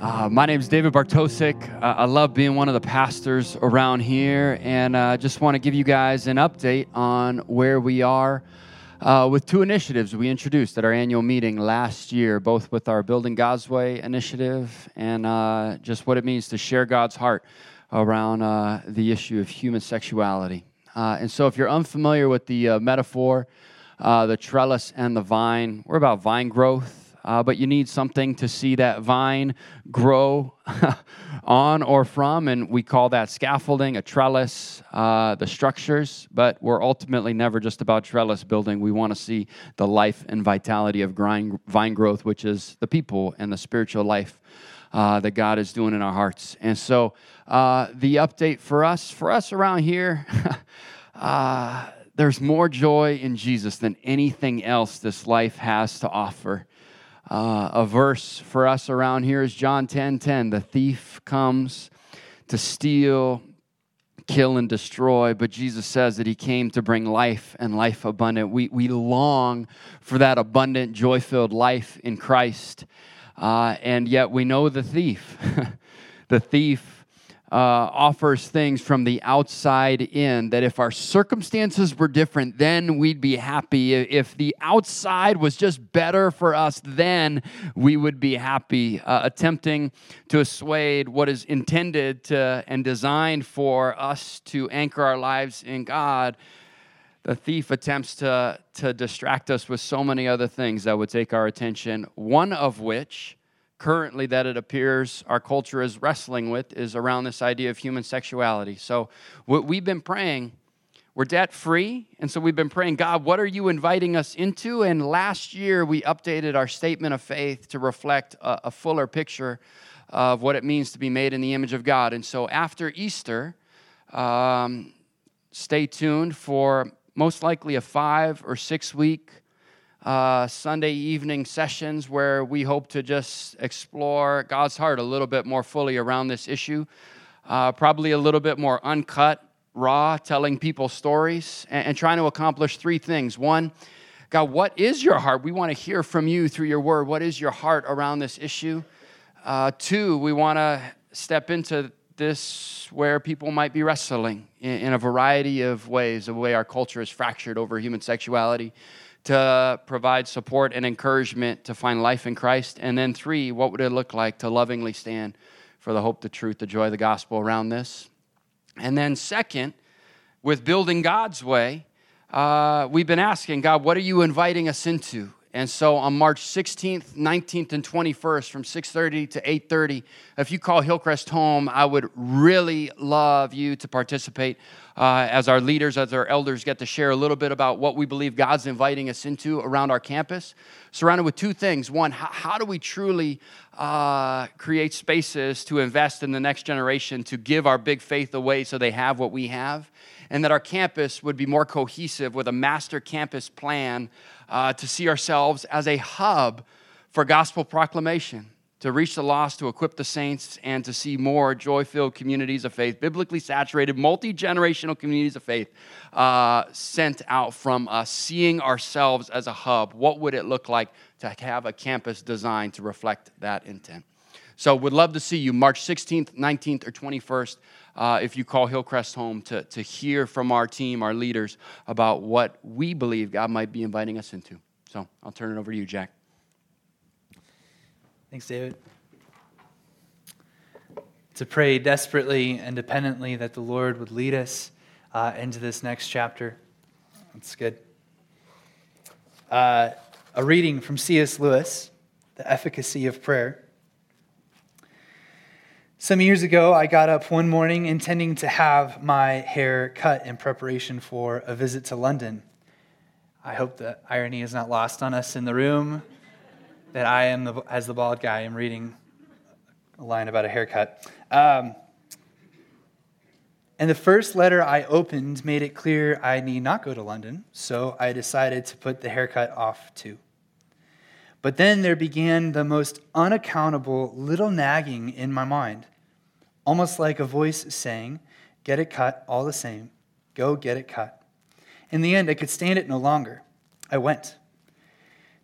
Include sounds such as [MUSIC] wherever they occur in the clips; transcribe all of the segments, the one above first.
Uh, my name is David Bartosik. Uh, I love being one of the pastors around here, and I uh, just want to give you guys an update on where we are uh, with two initiatives we introduced at our annual meeting last year, both with our Building God's Way initiative and uh, just what it means to share God's heart around uh, the issue of human sexuality. and so, if you're unfamiliar with the metaphor, the trellis and the vine, we're about vine growth uh, but you need something to see that vine grow [LAUGHS] on or from, and we call that scaffolding, a trellis, uh, the structures. But we're ultimately never just about trellis building. We want to see the life and vitality of vine growth, which is the people and the spiritual life uh, that God is doing in our hearts. And so, uh, the update for us, for us around here, [LAUGHS] uh, there's more joy in Jesus than anything else this life has to offer. Uh, a verse for us around here is John 10 10. The thief comes to steal, kill, and destroy, but Jesus says that he came to bring life and life abundant. We, we long for that abundant, joy filled life in Christ, uh, and yet we know the thief. [LAUGHS] the thief uh, offers things from the outside in. That if our circumstances were different, then we'd be happy. If the outside was just better for us, then we would be happy. Uh, attempting to assuade what is intended to and designed for us to anchor our lives in God the thief attempts to, to distract us with so many other things that would take our attention, one of which currently that it appears our culture is wrestling with is around this idea of human sexuality. So, what we've been praying, we're debt free. And so, we've been praying, God, what are you inviting us into? And last year, we updated our statement of faith to reflect a, a fuller picture of what it means to be made in the image of God. And so, after Easter, um, stay tuned for most likely a five or six week uh, Sunday evening sessions where we hope to just explore God's heart a little bit more fully around this issue. Uh, probably a little bit more uncut, raw, telling people stories, and, and trying to accomplish three things. One, God, what is your heart? We want to hear from you through your word. What is your heart around this issue? Uh, two, we want to step into this where people might be wrestling in, in a variety of ways, the way our culture is fractured over human sexuality to provide support and encouragement to find life in Christ? And then, three, what would it look like to lovingly stand for the hope, the truth, the joy the gospel around this? And then, second, with building God's way, uh, we've been asking God, what are you inviting us into? And so on March 16th, 19th, and 21st from 6:30 to 8:30, if you call Hillcrest home, I would really love you to participate uh, as our leaders, as our elders get to share a little bit about what we believe God's inviting us into around our campus, surrounded with two things. One, how, how do we truly uh, create spaces to invest in the next generation, to give our big faith away so they have what we have? And that our campus would be more cohesive with a master campus plan uh, to see ourselves as a hub for gospel proclamation, to reach the lost, to equip the saints, and to see more joy filled communities of faith, biblically saturated, multi generational communities of faith uh, sent out from us, seeing ourselves as a hub. What would it look like to have a campus designed to reflect that intent? So, would love to see you March 16th, 19th, or 21st uh, if you call Hillcrest home to, to hear from our team, our leaders, about what we believe God might be inviting us into. So I'll turn it over to you, Jack. Thanks, David. To pray desperately and dependently that the Lord would lead us uh, into this next chapter. That's good. Uh, a reading from C.S. Lewis, The Efficacy of Prayer. Some years ago, I got up one morning intending to have my hair cut in preparation for a visit to London. I hope the irony is not lost on us in the room that I am, the, as the bald guy, am reading a line about a haircut. Um, and the first letter I opened made it clear I need not go to London, so I decided to put the haircut off too. But then there began the most unaccountable little nagging in my mind almost like a voice saying, Get it cut all the same. Go get it cut. In the end, I could stand it no longer. I went.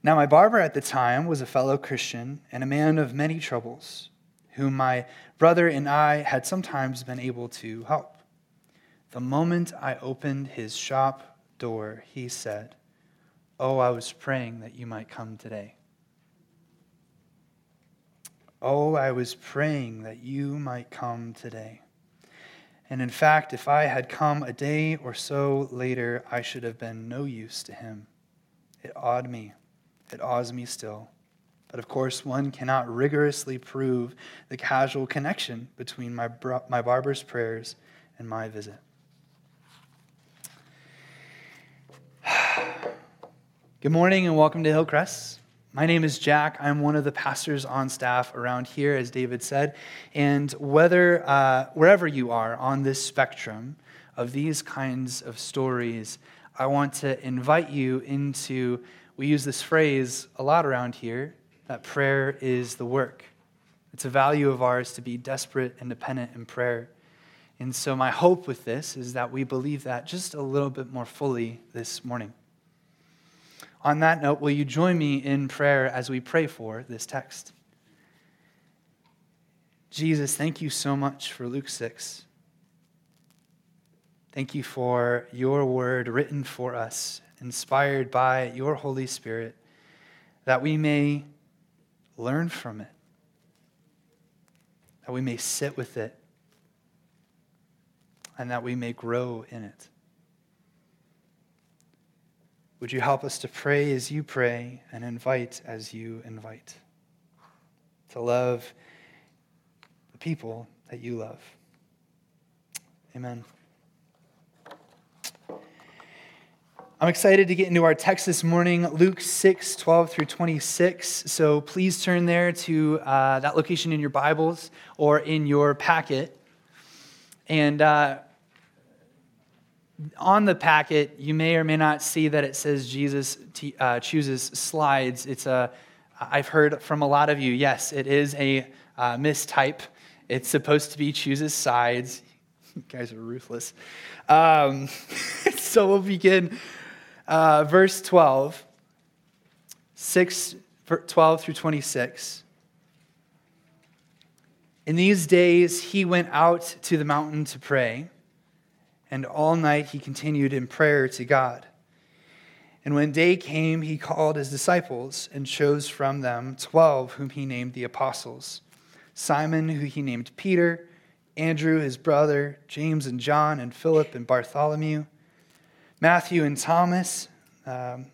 Now, my barber at the time was a fellow Christian and a man of many troubles, whom my brother and I had sometimes been able to help. The moment I opened his shop door, he said, Oh, I was praying that you might come today. Oh, I was praying that you might come today. And in fact, if I had come a day or so later, I should have been no use to him. It awed me. It awes me still. But of course, one cannot rigorously prove the casual connection between my, my barber's prayers and my visit. [SIGHS] Good morning and welcome to Hillcrest. My name is Jack. I'm one of the pastors on staff around here, as David said. And whether, uh, wherever you are on this spectrum of these kinds of stories, I want to invite you into, we use this phrase a lot around here, that prayer is the work. It's a value of ours to be desperate and dependent in prayer. And so, my hope with this is that we believe that just a little bit more fully this morning. On that note, will you join me in prayer as we pray for this text? Jesus, thank you so much for Luke 6. Thank you for your word written for us, inspired by your Holy Spirit, that we may learn from it, that we may sit with it, and that we may grow in it. Would you help us to pray as you pray and invite as you invite? To love the people that you love. Amen. I'm excited to get into our text this morning, Luke 6, 12 through 26. So please turn there to uh, that location in your Bibles or in your packet. And uh, on the packet, you may or may not see that it says Jesus t- uh, chooses slides. It's a, I've heard from a lot of you, yes, it is a uh, mistype. It's supposed to be chooses sides. [LAUGHS] You guys are ruthless. Um, [LAUGHS] so we'll begin uh, verse 12, 6, 12 through 26. In these days, he went out to the mountain to pray and all night he continued in prayer to God. And when day came, he called his disciples and chose from them twelve, whom he named the apostles Simon, who he named Peter, Andrew, his brother, James and John, and Philip and Bartholomew, Matthew and Thomas, um,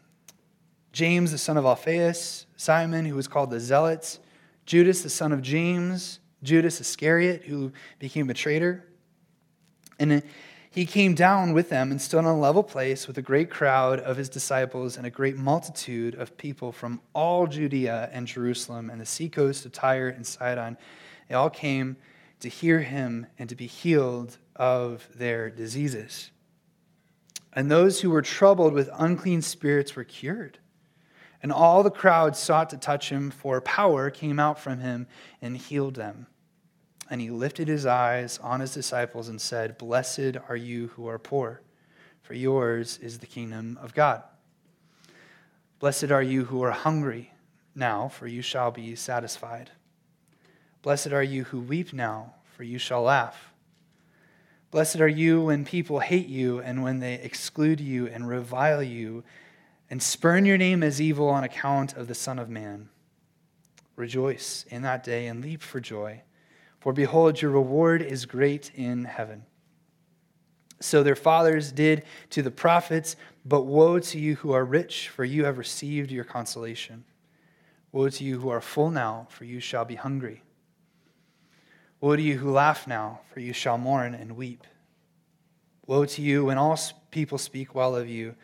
James, the son of Alphaeus, Simon, who was called the Zealots, Judas, the son of James, Judas Iscariot, who became a traitor. And he came down with them and stood on a level place with a great crowd of his disciples and a great multitude of people from all Judea and Jerusalem and the seacoast of Tyre and Sidon. They all came to hear him and to be healed of their diseases. And those who were troubled with unclean spirits were cured. And all the crowd sought to touch him, for power came out from him and healed them. And he lifted his eyes on his disciples and said, Blessed are you who are poor, for yours is the kingdom of God. Blessed are you who are hungry now, for you shall be satisfied. Blessed are you who weep now, for you shall laugh. Blessed are you when people hate you and when they exclude you and revile you and spurn your name as evil on account of the Son of Man. Rejoice in that day and leap for joy for behold, your reward is great in heaven. So their fathers did to the prophets, but woe to you who are rich, for you have received your consolation. Woe to you who are full now, for you shall be hungry. Woe to you who laugh now, for you shall mourn and weep. Woe to you when all people speak well of you,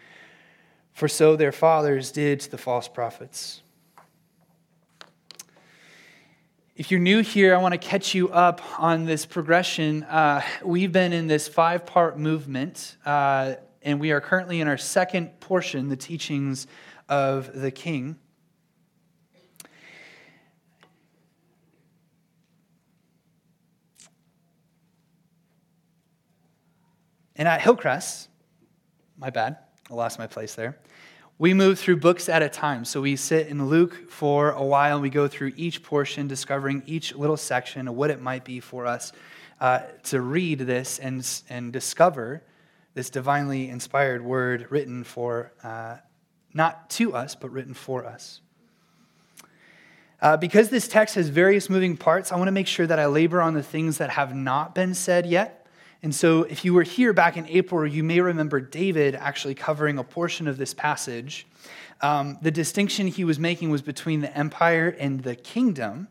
for so their fathers did to the false prophets. If you're new here, I want to catch you up on this progression. Uh, we've been in this five part movement, uh, and we are currently in our second portion, the teachings of the king. And at Hillcrest, my bad, I lost my place there. We move through books at a time. So we sit in Luke for a while and we go through each portion, discovering each little section of what it might be for us uh, to read this and, and discover this divinely inspired word written for, uh, not to us, but written for us. Uh, because this text has various moving parts, I want to make sure that I labor on the things that have not been said yet. And so, if you were here back in April, you may remember David actually covering a portion of this passage. Um, the distinction he was making was between the empire and the kingdom,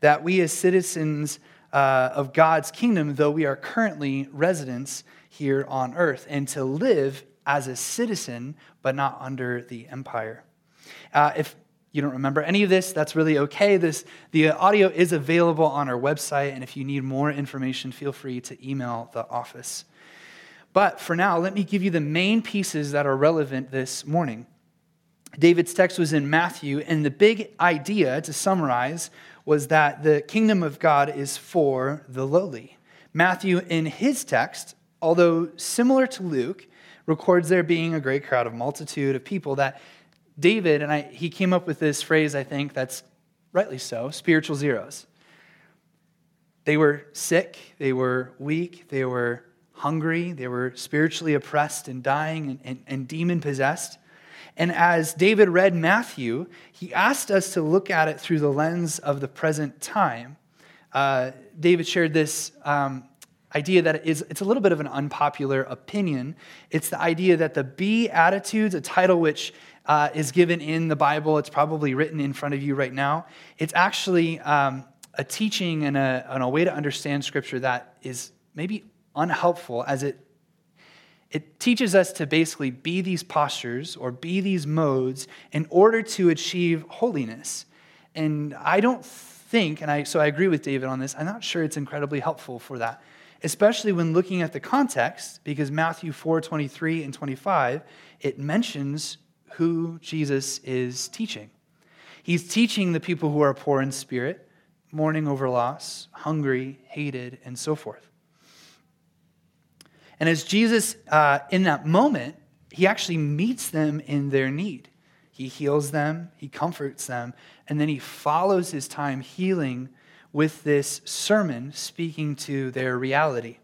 that we as citizens uh, of God's kingdom, though we are currently residents here on earth, and to live as a citizen, but not under the empire. Uh, if you don't remember any of this, that's really okay. This, the audio is available on our website, and if you need more information, feel free to email the office. But for now, let me give you the main pieces that are relevant this morning. David's text was in Matthew, and the big idea, to summarize, was that the kingdom of God is for the lowly. Matthew, in his text, although similar to Luke, records there being a great crowd of multitude of people that David, and I, he came up with this phrase, I think, that's rightly so spiritual zeros. They were sick, they were weak, they were hungry, they were spiritually oppressed and dying and, and, and demon possessed. And as David read Matthew, he asked us to look at it through the lens of the present time. Uh, David shared this um, idea that it is, it's a little bit of an unpopular opinion. It's the idea that the Beatitudes, a title which uh, is given in the Bible. It's probably written in front of you right now. It's actually um, a teaching and a, and a way to understand Scripture that is maybe unhelpful as it it teaches us to basically be these postures or be these modes in order to achieve holiness. And I don't think, and I, so I agree with David on this, I'm not sure it's incredibly helpful for that, especially when looking at the context, because Matthew 4 23 and 25, it mentions who Jesus is teaching. He's teaching the people who are poor in spirit, mourning over loss, hungry, hated, and so forth. And as Jesus, uh, in that moment, he actually meets them in their need. He heals them, he comforts them, and then he follows his time healing with this sermon speaking to their reality.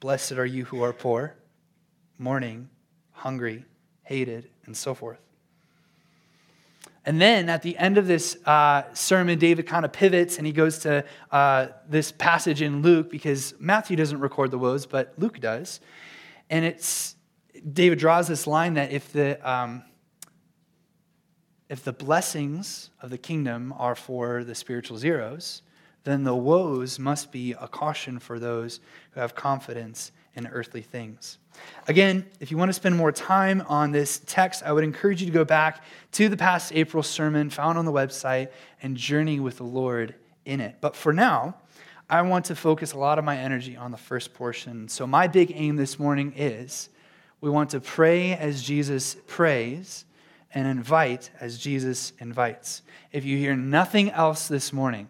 Blessed are you who are poor, mourning, hungry, hated, and so forth. And then at the end of this uh, sermon, David kind of pivots and he goes to uh, this passage in Luke because Matthew doesn't record the woes, but Luke does. And it's David draws this line that if the um, if the blessings of the kingdom are for the spiritual zeros, then the woes must be a caution for those who have confidence in earthly things. Again, if you want to spend more time on this text, I would encourage you to go back to the past April sermon found on the website and journey with the Lord in it. But for now, I want to focus a lot of my energy on the first portion. So, my big aim this morning is we want to pray as Jesus prays and invite as Jesus invites. If you hear nothing else this morning,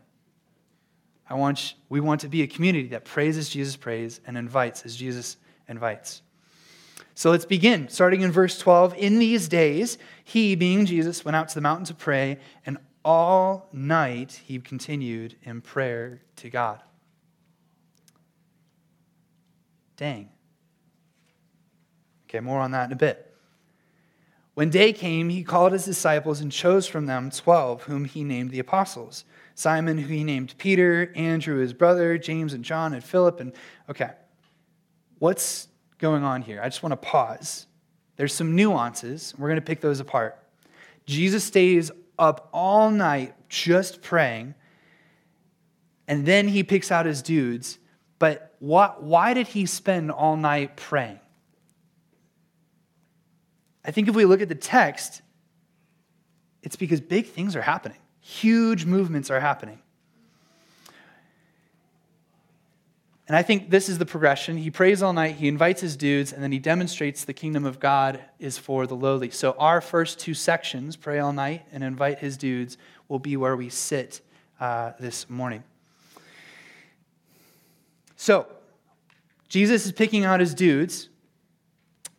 I want, we want to be a community that praises Jesus praise and invites as Jesus invites. So let's begin, starting in verse 12. In these days, he, being Jesus, went out to the mountain to pray, and all night he continued in prayer to God. Dang. Okay, more on that in a bit. When day came, he called his disciples and chose from them twelve, whom he named the apostles Simon, who he named Peter, Andrew, his brother, James and John, and Philip. And okay, what's going on here. I just want to pause. There's some nuances. We're going to pick those apart. Jesus stays up all night just praying, and then he picks out his dudes. But what, why did he spend all night praying? I think if we look at the text, it's because big things are happening, huge movements are happening. And I think this is the progression. He prays all night, he invites his dudes, and then he demonstrates the kingdom of God is for the lowly. So, our first two sections, pray all night and invite his dudes, will be where we sit uh, this morning. So, Jesus is picking out his dudes.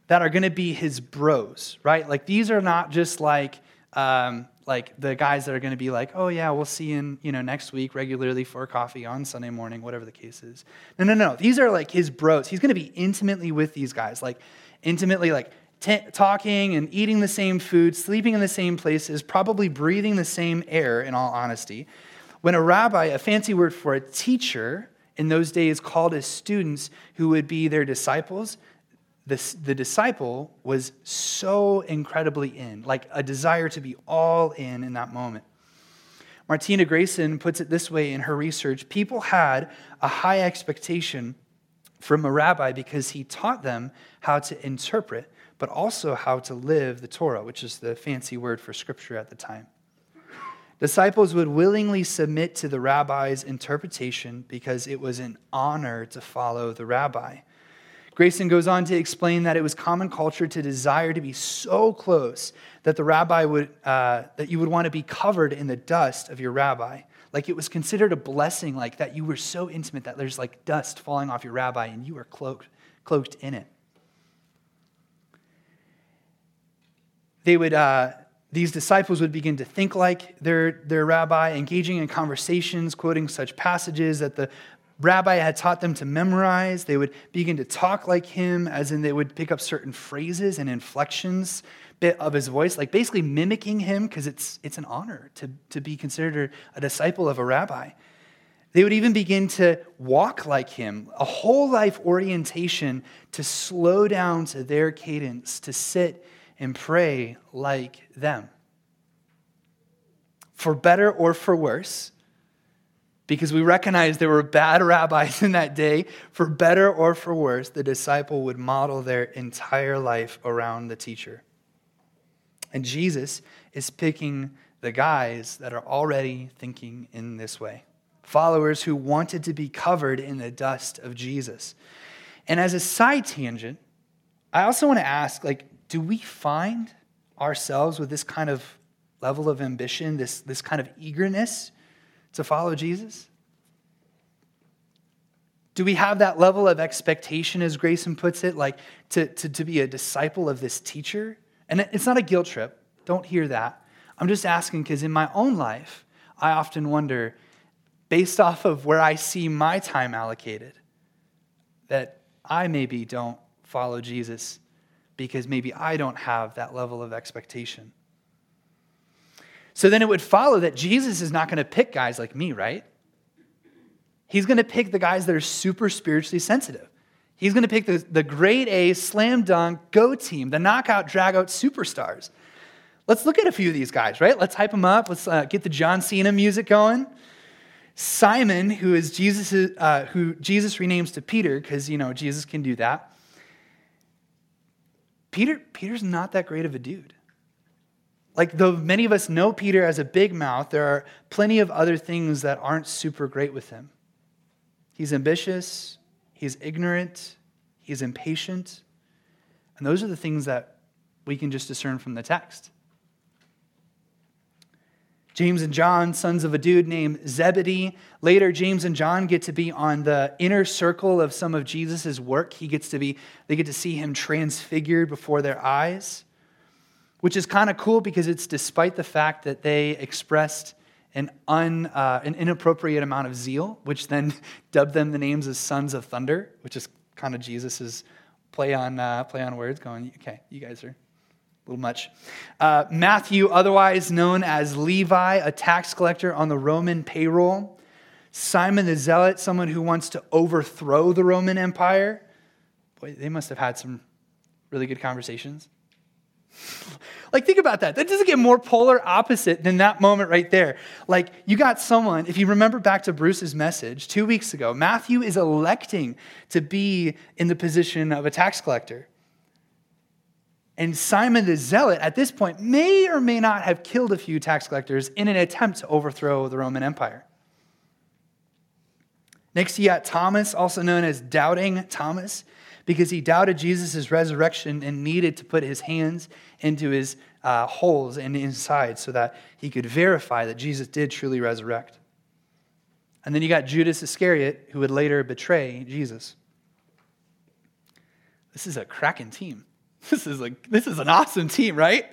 that are going to be his bros, right? Like these are not just like um, like the guys that are going to be like, oh yeah, we'll see you in, you know next week regularly for coffee on Sunday morning, whatever the case is. No, no, no. These are like his bros. He's going to be intimately with these guys, like intimately, like t- talking and eating the same food, sleeping in the same places, probably breathing the same air. In all honesty, when a rabbi, a fancy word for a teacher in those days, called his students who would be their disciples the, the disciple was so incredibly in, like a desire to be all in in that moment. Martina Grayson puts it this way in her research people had a high expectation from a rabbi because he taught them how to interpret, but also how to live the Torah, which is the fancy word for scripture at the time. Disciples would willingly submit to the rabbi's interpretation because it was an honor to follow the rabbi. Grayson goes on to explain that it was common culture to desire to be so close that the rabbi would, uh, that you would want to be covered in the dust of your rabbi. Like it was considered a blessing, like that you were so intimate that there's like dust falling off your rabbi and you are cloaked, cloaked in it. They would, uh, these disciples would begin to think like their, their rabbi, engaging in conversations, quoting such passages that the rabbi had taught them to memorize. They would begin to talk like him, as in they would pick up certain phrases and inflections bit of his voice, like basically mimicking him, because it's, it's an honor to, to be considered a disciple of a rabbi. They would even begin to walk like him, a whole life orientation to slow down to their cadence, to sit and pray like them. For better or for worse, because we recognize there were bad rabbis [LAUGHS] in that day. For better or for worse, the disciple would model their entire life around the teacher. And Jesus is picking the guys that are already thinking in this way followers who wanted to be covered in the dust of Jesus. And as a side tangent, I also want to ask like, do we find ourselves with this kind of level of ambition, this, this kind of eagerness? to follow Jesus? Do we have that level of expectation, as Grayson puts it, like to, to, to be a disciple of this teacher? And it's not a guilt trip. Don't hear that. I'm just asking because in my own life, I often wonder, based off of where I see my time allocated, that I maybe don't follow Jesus because maybe I don't have that level of expectation. So then it would follow that Jesus is not going to pick guys like me, right? He's going to pick the guys that are super spiritually sensitive. He's going to pick the, the grade A, slam dunk, go team, the knockout, drag out superstars. Let's look at a few of these guys, right? Let's hype them up. Let's uh, get the John Cena music going. Simon, who is Jesus, uh, who Jesus renames to Peter, because you know Jesus can do that. Peter, Peter's not that great of a dude. Like, though many of us know Peter as a big mouth, there are plenty of other things that aren't super great with him. He's ambitious, he's ignorant, he's impatient. And those are the things that we can just discern from the text. James and John, sons of a dude named Zebedee. Later, James and John get to be on the inner circle of some of Jesus' work. He gets to be, they get to see him transfigured before their eyes which is kind of cool because it's despite the fact that they expressed an, un, uh, an inappropriate amount of zeal, which then [LAUGHS] dubbed them the names as sons of thunder, which is kind of Jesus's play on, uh, play on words, going, okay, you guys are a little much. Uh, Matthew, otherwise known as Levi, a tax collector on the Roman payroll. Simon the Zealot, someone who wants to overthrow the Roman Empire. Boy, they must have had some really good conversations. Like, think about that. That doesn't get more polar opposite than that moment right there. Like, you got someone, if you remember back to Bruce's message two weeks ago, Matthew is electing to be in the position of a tax collector. And Simon the Zealot, at this point, may or may not have killed a few tax collectors in an attempt to overthrow the Roman Empire. Next, you got Thomas, also known as Doubting Thomas because he doubted Jesus' resurrection and needed to put his hands into his uh, holes and inside so that he could verify that Jesus did truly resurrect. And then you got Judas Iscariot, who would later betray Jesus. This is a cracking team. [LAUGHS] this is like this is an awesome team, right?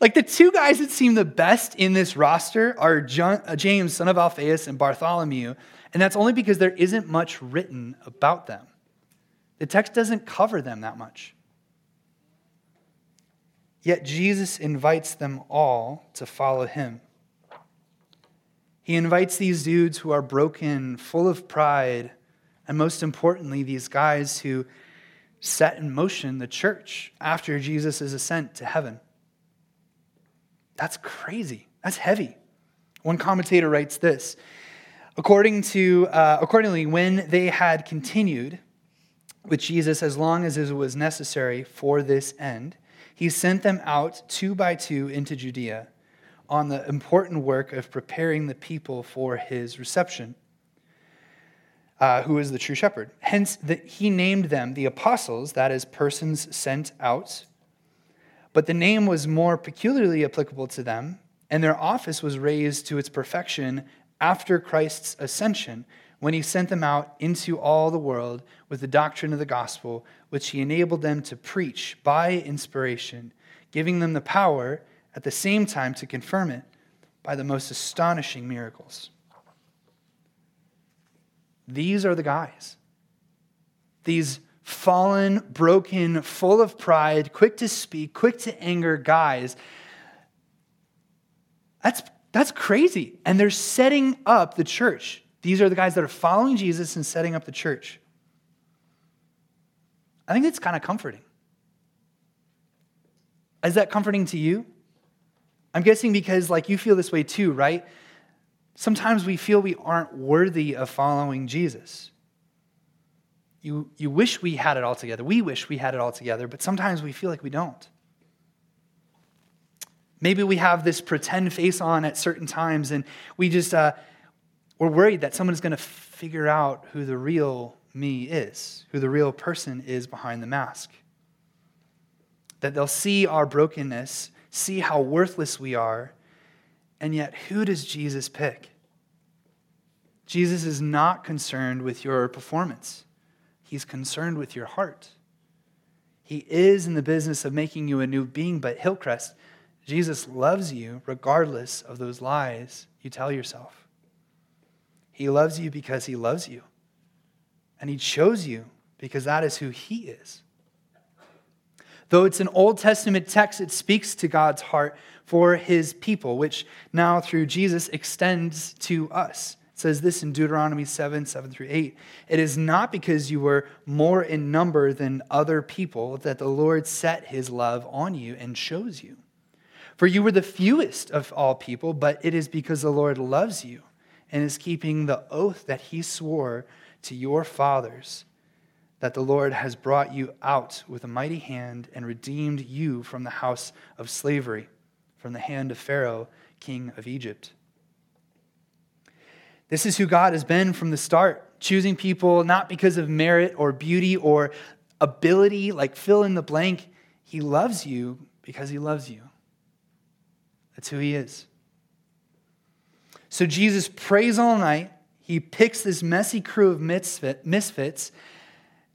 Like the two guys that seem the best in this roster are John, uh, James, son of Alphaeus, and Bartholomew, and that's only because there isn't much written about them. The text doesn't cover them that much. Yet Jesus invites them all to follow him. He invites these dudes who are broken, full of pride, and most importantly, these guys who set in motion the church after Jesus' ascent to heaven. That's crazy. That's heavy. One commentator writes this According to, uh, accordingly, when they had continued with Jesus as long as it was necessary for this end, he sent them out two by two into Judea on the important work of preparing the people for his reception, uh, who is the true shepherd. Hence, the, he named them the apostles, that is, persons sent out. But the name was more peculiarly applicable to them, and their office was raised to its perfection after Christ's ascension, when he sent them out into all the world with the doctrine of the gospel, which he enabled them to preach by inspiration, giving them the power at the same time to confirm it by the most astonishing miracles. These are the guys. These fallen, broken, full of pride, quick to speak, quick to anger guys. That's, that's crazy. And they're setting up the church. These are the guys that are following Jesus and setting up the church. I think it's kind of comforting. Is that comforting to you? I'm guessing because, like, you feel this way too, right? Sometimes we feel we aren't worthy of following Jesus. You, you wish we had it all together. We wish we had it all together, but sometimes we feel like we don't. Maybe we have this pretend face on at certain times, and we just, uh, we're worried that someone is going to figure out who the real me is, who the real person is behind the mask. That they'll see our brokenness see how worthless we are. And yet, who does Jesus pick? Jesus is not concerned with your performance, he's concerned with your heart. He is in the business of making you a new being, but Hillcrest, Jesus loves you regardless of those lies you tell yourself. He loves you because he loves you. And he chose you because that is who he is. Though it's an Old Testament text, it speaks to God's heart for his people, which now through Jesus extends to us. It says this in Deuteronomy 7 7 through 8. It is not because you were more in number than other people that the Lord set his love on you and chose you. For you were the fewest of all people, but it is because the Lord loves you and is keeping the oath that he swore to your fathers that the Lord has brought you out with a mighty hand and redeemed you from the house of slavery, from the hand of Pharaoh, king of Egypt. This is who God has been from the start, choosing people not because of merit or beauty or ability, like fill in the blank. He loves you because he loves you. That's who he is. So Jesus prays all night. He picks this messy crew of misfits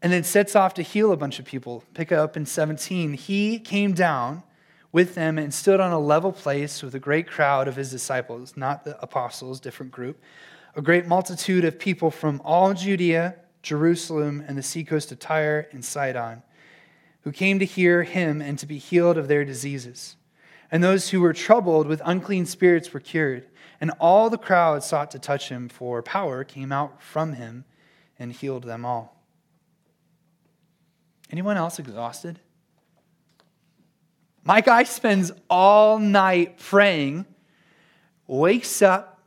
and then sets off to heal a bunch of people. Pick up in 17. He came down with them and stood on a level place with a great crowd of his disciples, not the apostles, different group, a great multitude of people from all Judea, Jerusalem, and the seacoast of Tyre and Sidon, who came to hear him and to be healed of their diseases. And those who were troubled with unclean spirits were cured. And all the crowd sought to touch him, for power came out from him and healed them all. Anyone else exhausted? My guy spends all night praying, wakes up,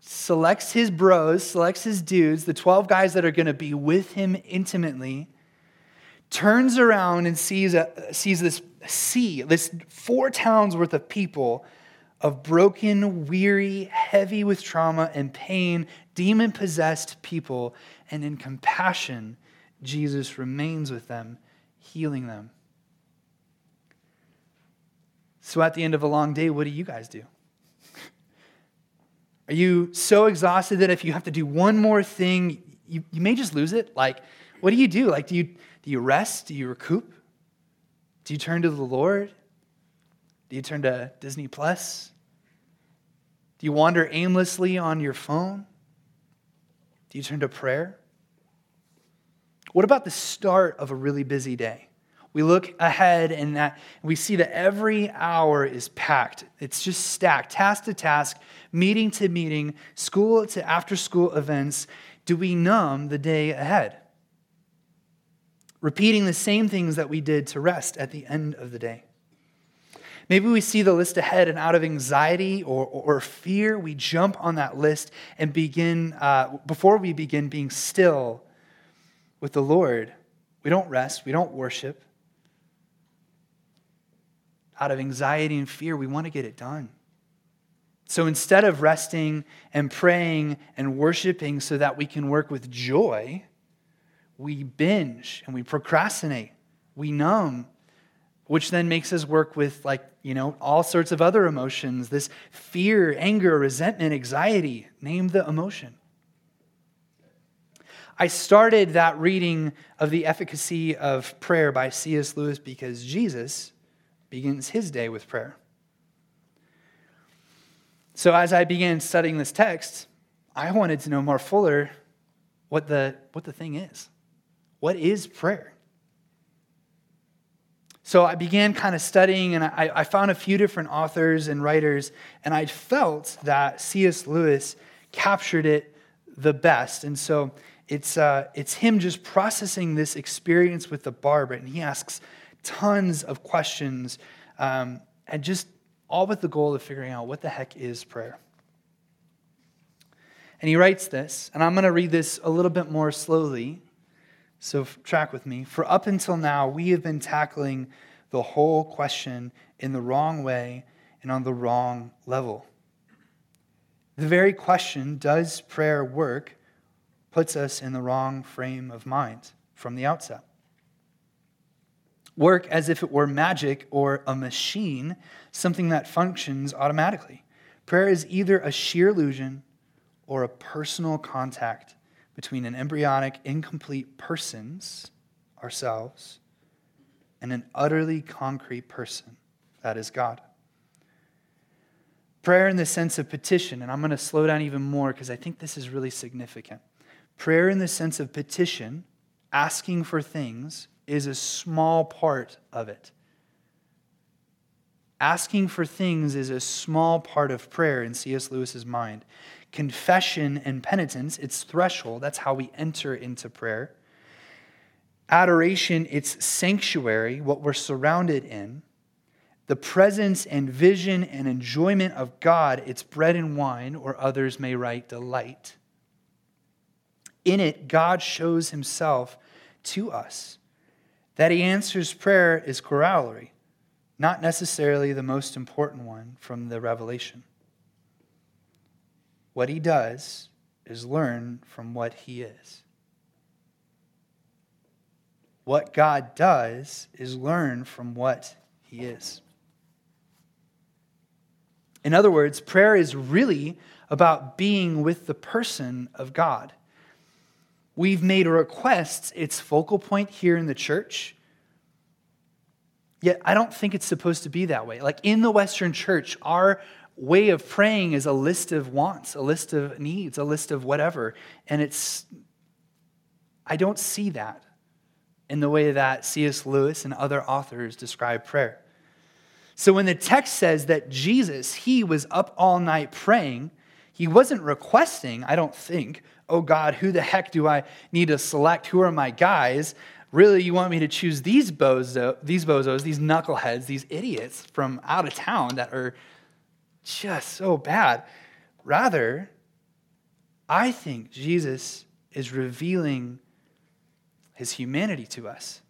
selects his bros, selects his dudes, the 12 guys that are going to be with him intimately, turns around and sees, a, sees this sea, this four towns worth of people of broken, weary, heavy with trauma and pain, demon possessed people, and in compassion, Jesus remains with them healing them. So at the end of a long day, what do you guys do? [LAUGHS] Are you so exhausted that if you have to do one more thing, you, you may just lose it? Like, what do you do? Like, do you, do you rest? Do you recoup? Do you turn to the Lord? Do you turn to Disney Plus? Do you wander aimlessly on your phone? Do you turn to prayer? What about the start of a really busy day? We look ahead and that we see that every hour is packed. It's just stacked, task to task, meeting to meeting, school to after school events. Do we numb the day ahead? Repeating the same things that we did to rest at the end of the day. Maybe we see the list ahead, and out of anxiety or, or, fear, we jump on that list and begin, uh, before we begin being still with the Lord, we don't rest, we don't worship. Out of anxiety and fear, we want to get it done. So instead of resting and praying and worshiping so that we can work with joy, we binge and we procrastinate, we numb, which then makes us work with like, you know, all sorts of other emotions, this fear, anger, resentment, anxiety, name the emotion. I started that reading of the efficacy of prayer by C.S. Lewis because Jesus begins his day with prayer. So as I began studying this text, I wanted to know more fuller what the, what the thing is. What is prayer? So I began kind of studying, and I, I, found a few different authors and writers, and I felt that C.S. Lewis captured it the best. And so it's, uh, it's him just processing this experience with the barber, and he asks tons of questions, um, and just all with the goal of figuring out what the heck is prayer. And he writes this, and I'm going to read this a little bit more slowly so, track with me. For up until now, we have been tackling the whole question in the wrong way and on the wrong level. The very question, does prayer work, puts us in the wrong frame of mind from the outset. Work as if it were magic or a machine, something that functions automatically. Prayer is either a sheer illusion or a personal contact between an embryonic, incomplete persons, ourselves, and an utterly concrete person, that is God. Prayer in the sense of petition, and I'm going to slow down even more because I think this is really significant. Prayer in the sense of petition, asking for things, is a small part of it. Asking for things is a small part of prayer in C.S. Lewis's mind confession and penitence, its threshold. That's how we enter into prayer. Adoration, its sanctuary, what we're surrounded in. The presence and vision and enjoyment of God, its bread and wine, or others may write delight. In it, God shows himself to us. That he answers prayer is corollary, not necessarily the most important one from the revelation. What he does is learn from what he is. What God does is learn from what he is. In other words, prayer is really about being with the person of God. We've made requests its focal point here in the church. Yet I don't think it's supposed to be that way. Like in the Western church, our way of praying is a list of wants, a list of needs, a list of whatever. And it's, I don't see that in the way that C.S. Lewis and other authors describe prayer. So when the text says that Jesus, he was up all night praying, he wasn't requesting, I don't think, oh God, who the heck do I need to select? Who are my guys? Really, you want me to choose these bozo, these bozos, these knuckleheads, these idiots from out of town that are just so bad. Rather, I think Jesus is revealing his humanity to us.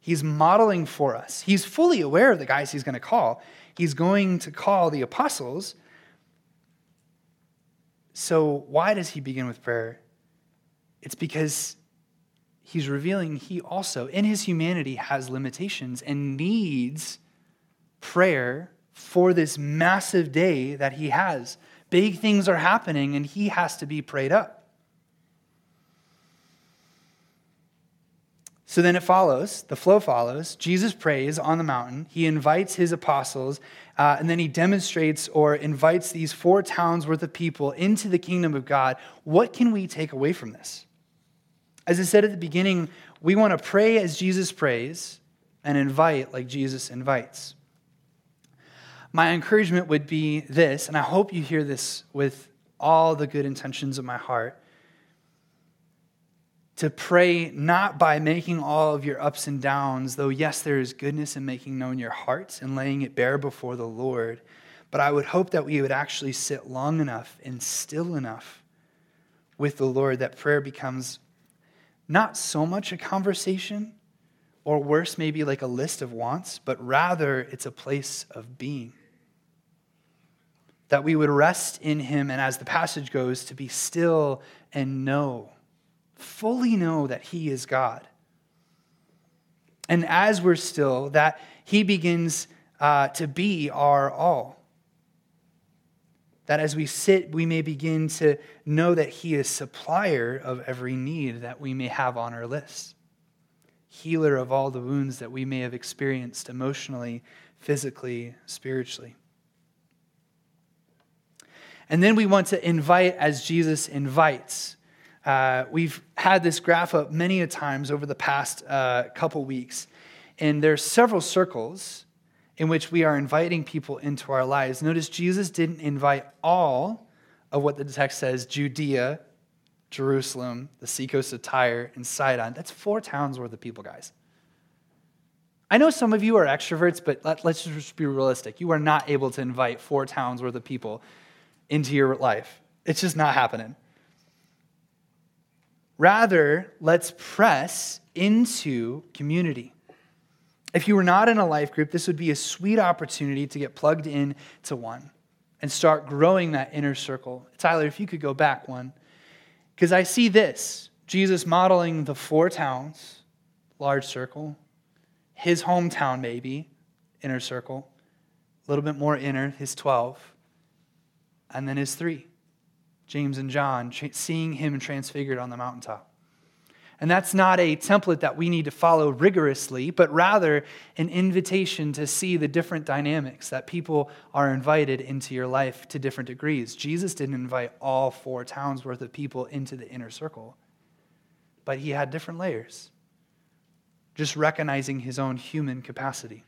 He's modeling for us. He's fully aware of the guys he's going to call. He's going to call the apostles. So, why does he begin with prayer? It's because he's revealing he also, in his humanity, has limitations and needs prayer for this massive day that he has. Big things are happening, and he has to be prayed up. So then it follows, the flow follows. Jesus prays on the mountain. He invites his apostles, uh, and then he demonstrates or invites these four towns worth of people into the kingdom of God. What can we take away from this? As I said at the beginning, we want to pray as Jesus prays and invite like Jesus invites. My encouragement would be this, and I hope you hear this with all the good intentions of my heart to pray not by making all of your ups and downs, though, yes, there is goodness in making known your hearts and laying it bare before the Lord. But I would hope that we would actually sit long enough and still enough with the Lord that prayer becomes not so much a conversation, or worse, maybe like a list of wants, but rather it's a place of being. That we would rest in Him, and as the passage goes, to be still and know fully know that He is God. And as we're still, that He begins uh, to be our all. That as we sit, we may begin to know that He is supplier of every need that we may have on our list, healer of all the wounds that we may have experienced emotionally, physically, spiritually. And then we want to invite as Jesus invites. Uh, we've had this graph up many a times over the past uh, couple weeks, and there's several circles in which we are inviting people into our lives. Notice Jesus didn't invite all of what the text says Judea, Jerusalem, the seacoast of Tyre, and Sidon. That's four towns worth of people, guys. I know some of you are extroverts, but let, us just be realistic. You are not able to invite four towns worth of people into your life. It's just not happening. Rather, let's press into community. If you were not in a life group, this would be a sweet opportunity to get plugged in to one and start growing that inner circle. Tyler, if you could go back one. Because I see this Jesus modeling the four towns, large circle, his hometown, maybe, inner circle, a little bit more inner, his 12, and then his three. James and John, seeing him transfigured on the mountaintop. And that's not a template that we need to follow rigorously, but rather an invitation to see the different dynamics that people are invited into your life to different degrees. Jesus didn't invite all four towns worth of people into the inner circle, but he had different layers, just recognizing his own human capacity.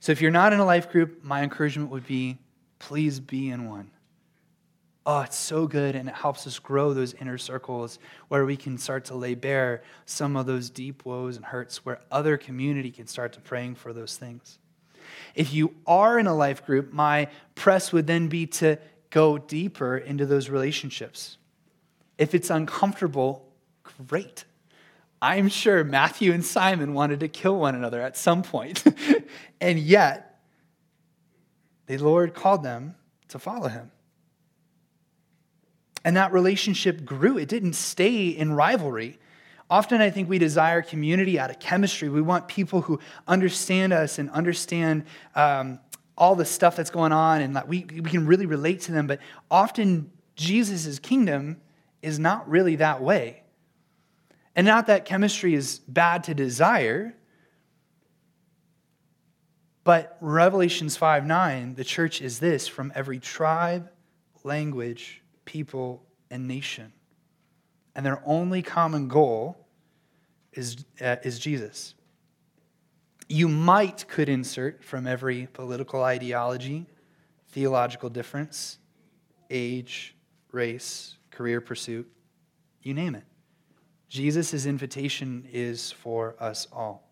So if you're not in a life group, my encouragement would be please be in one oh, it's so good and it helps us grow those inner circles where we can start to lay bare some of those deep woes and hurts where other community can start to praying for those things. If you are in a life group, my press would then be to go deeper into those relationships. If it's uncomfortable, great. I'm sure Matthew and Simon wanted to kill one another at some point. [LAUGHS] and yet, the Lord called them to follow him. And that relationship grew. It didn't stay in rivalry. Often, I think we desire community out of chemistry. We want people who understand us and understand um, all the stuff that's going on and that we, we can really relate to them. But often, Jesus' kingdom is not really that way. And not that chemistry is bad to desire, but Revelations 5 9, the church is this from every tribe, language, people, and nation. And their only common goal is, uh, is Jesus. You might could insert from every political ideology, theological difference, age, race, career pursuit, you name it. Jesus' invitation is for us all.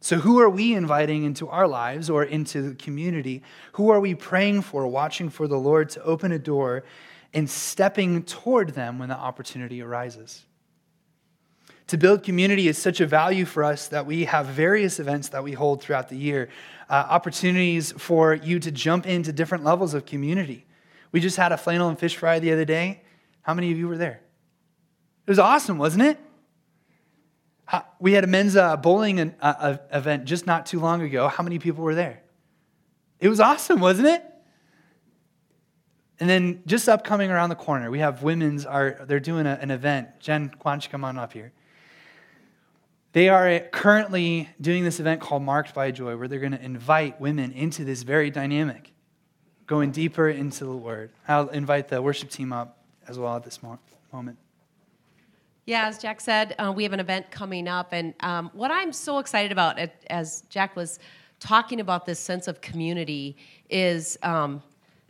So, who are we inviting into our lives or into the community? Who are we praying for, watching for the Lord to open a door and stepping toward them when the opportunity arises. To build community is such a value for us that we have various events that we hold throughout the year, uh, opportunities for you to jump into different levels of community. We just had a flannel and fish fry the other day. How many of you were there? It was awesome, wasn't it? We had a men's uh, bowling uh, uh, event just not too long ago. How many people were there? It was awesome, wasn't it? And then just upcoming around the corner, we have women's are they're doing a, an event. Jen, why don't you come on up here? They are currently doing this event called Marked by Joy, where they're going to invite women into this very dynamic, going deeper into the Word. I'll invite the worship team up as well at this moment. Yeah, as Jack said, uh, we have an event coming up. And um, what I'm so excited about, as Jack was talking about this sense of community, is um,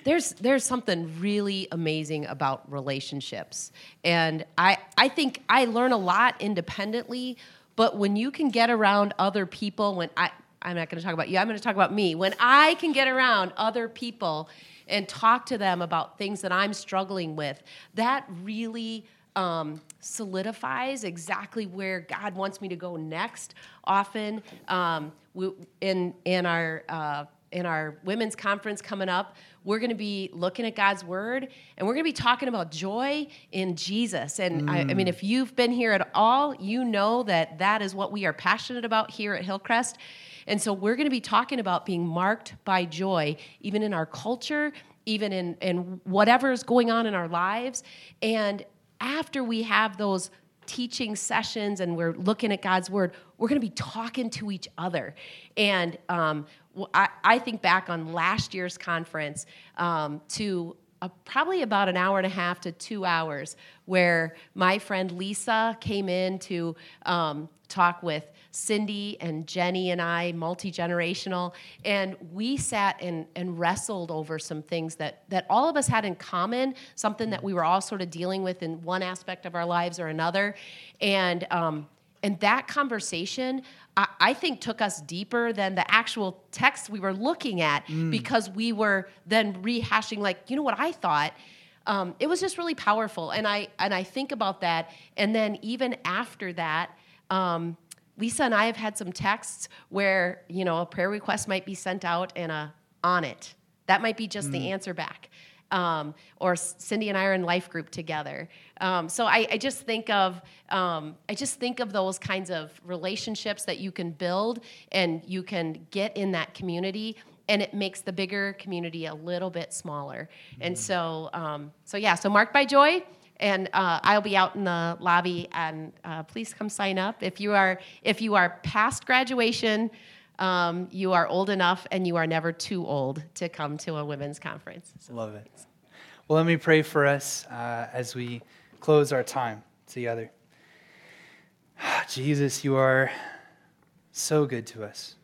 there's, there's something really amazing about relationships. And I, I think I learn a lot independently but when you can get around other people, when I, I'm not going to talk about you, I'm going to talk about me. When I can get around other people and talk to them about things that I'm struggling with, that really um, solidifies exactly where God wants me to go next. Often, um, we, in in our uh, in our women's conference coming up, we're going to be looking at God's word and we're going to be talking about joy in Jesus. And mm. I, I, mean, if you've been here at all, you know that that is what we are passionate about here at Hillcrest. And so we're going to be talking about being marked by joy, even in our culture, even in, in whatever is going on in our lives. And after we have those teaching sessions and we're looking at God's word, we're going to be talking to each other. And um, I, I, think back on last year's conference um, to uh, probably about an hour and a half to two hours where my friend Lisa came in to um, talk with Cindy and Jenny and I, multi generational, and we sat and, and wrestled over some things that, that all of us had in common, something that we were all sort of dealing with in one aspect of our lives or another. And, um, and that conversation, I, I, think, took us deeper than the actual text we were looking at mm. because we were then rehashing, like, you know what I thought. Um, it was just really powerful, and I and I think about that. And then even after that, um, Lisa and I have had some texts where, you know, a prayer request might be sent out and a on it. That might be just mm. the answer back. Um, or Cindy and I are in life group together. Um, so I, I, just think of um, I just think of those kinds of relationships that you can build and you can get in that community, and it makes the bigger community a little bit smaller. Mm. And so um, so yeah, so marked by joy. And uh, I'll be out in the lobby, and uh, please come sign up. If you are if you are past graduation, um, you are old enough, and you are never too old to come to a women's conference. So. Love it. Well, let me pray for us uh, as we close our time together. [SIGHS] Jesus, you are so good to us.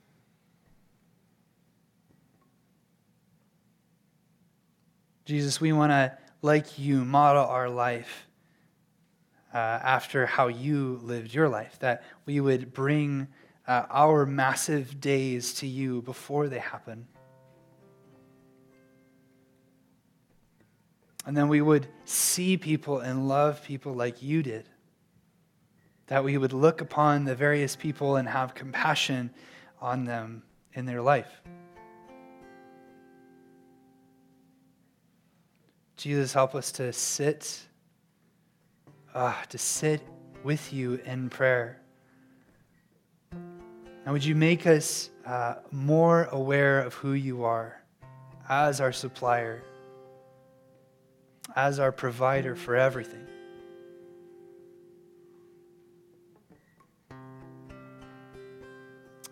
Jesus, we want to like you, model our life uh, after how you lived your life, that we would bring uh, our massive days to you before they happen. And then we would see people and love people like you did. That we would look upon the various people and have compassion on them in their life. Jesus, help us to sit, uh, to sit with you in prayer. And would you make us uh, more aware of who you are as our supplier, as our provider for everything?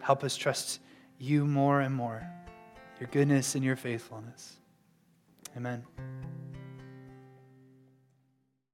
Help us trust you more and more, your goodness and your faithfulness. Amen.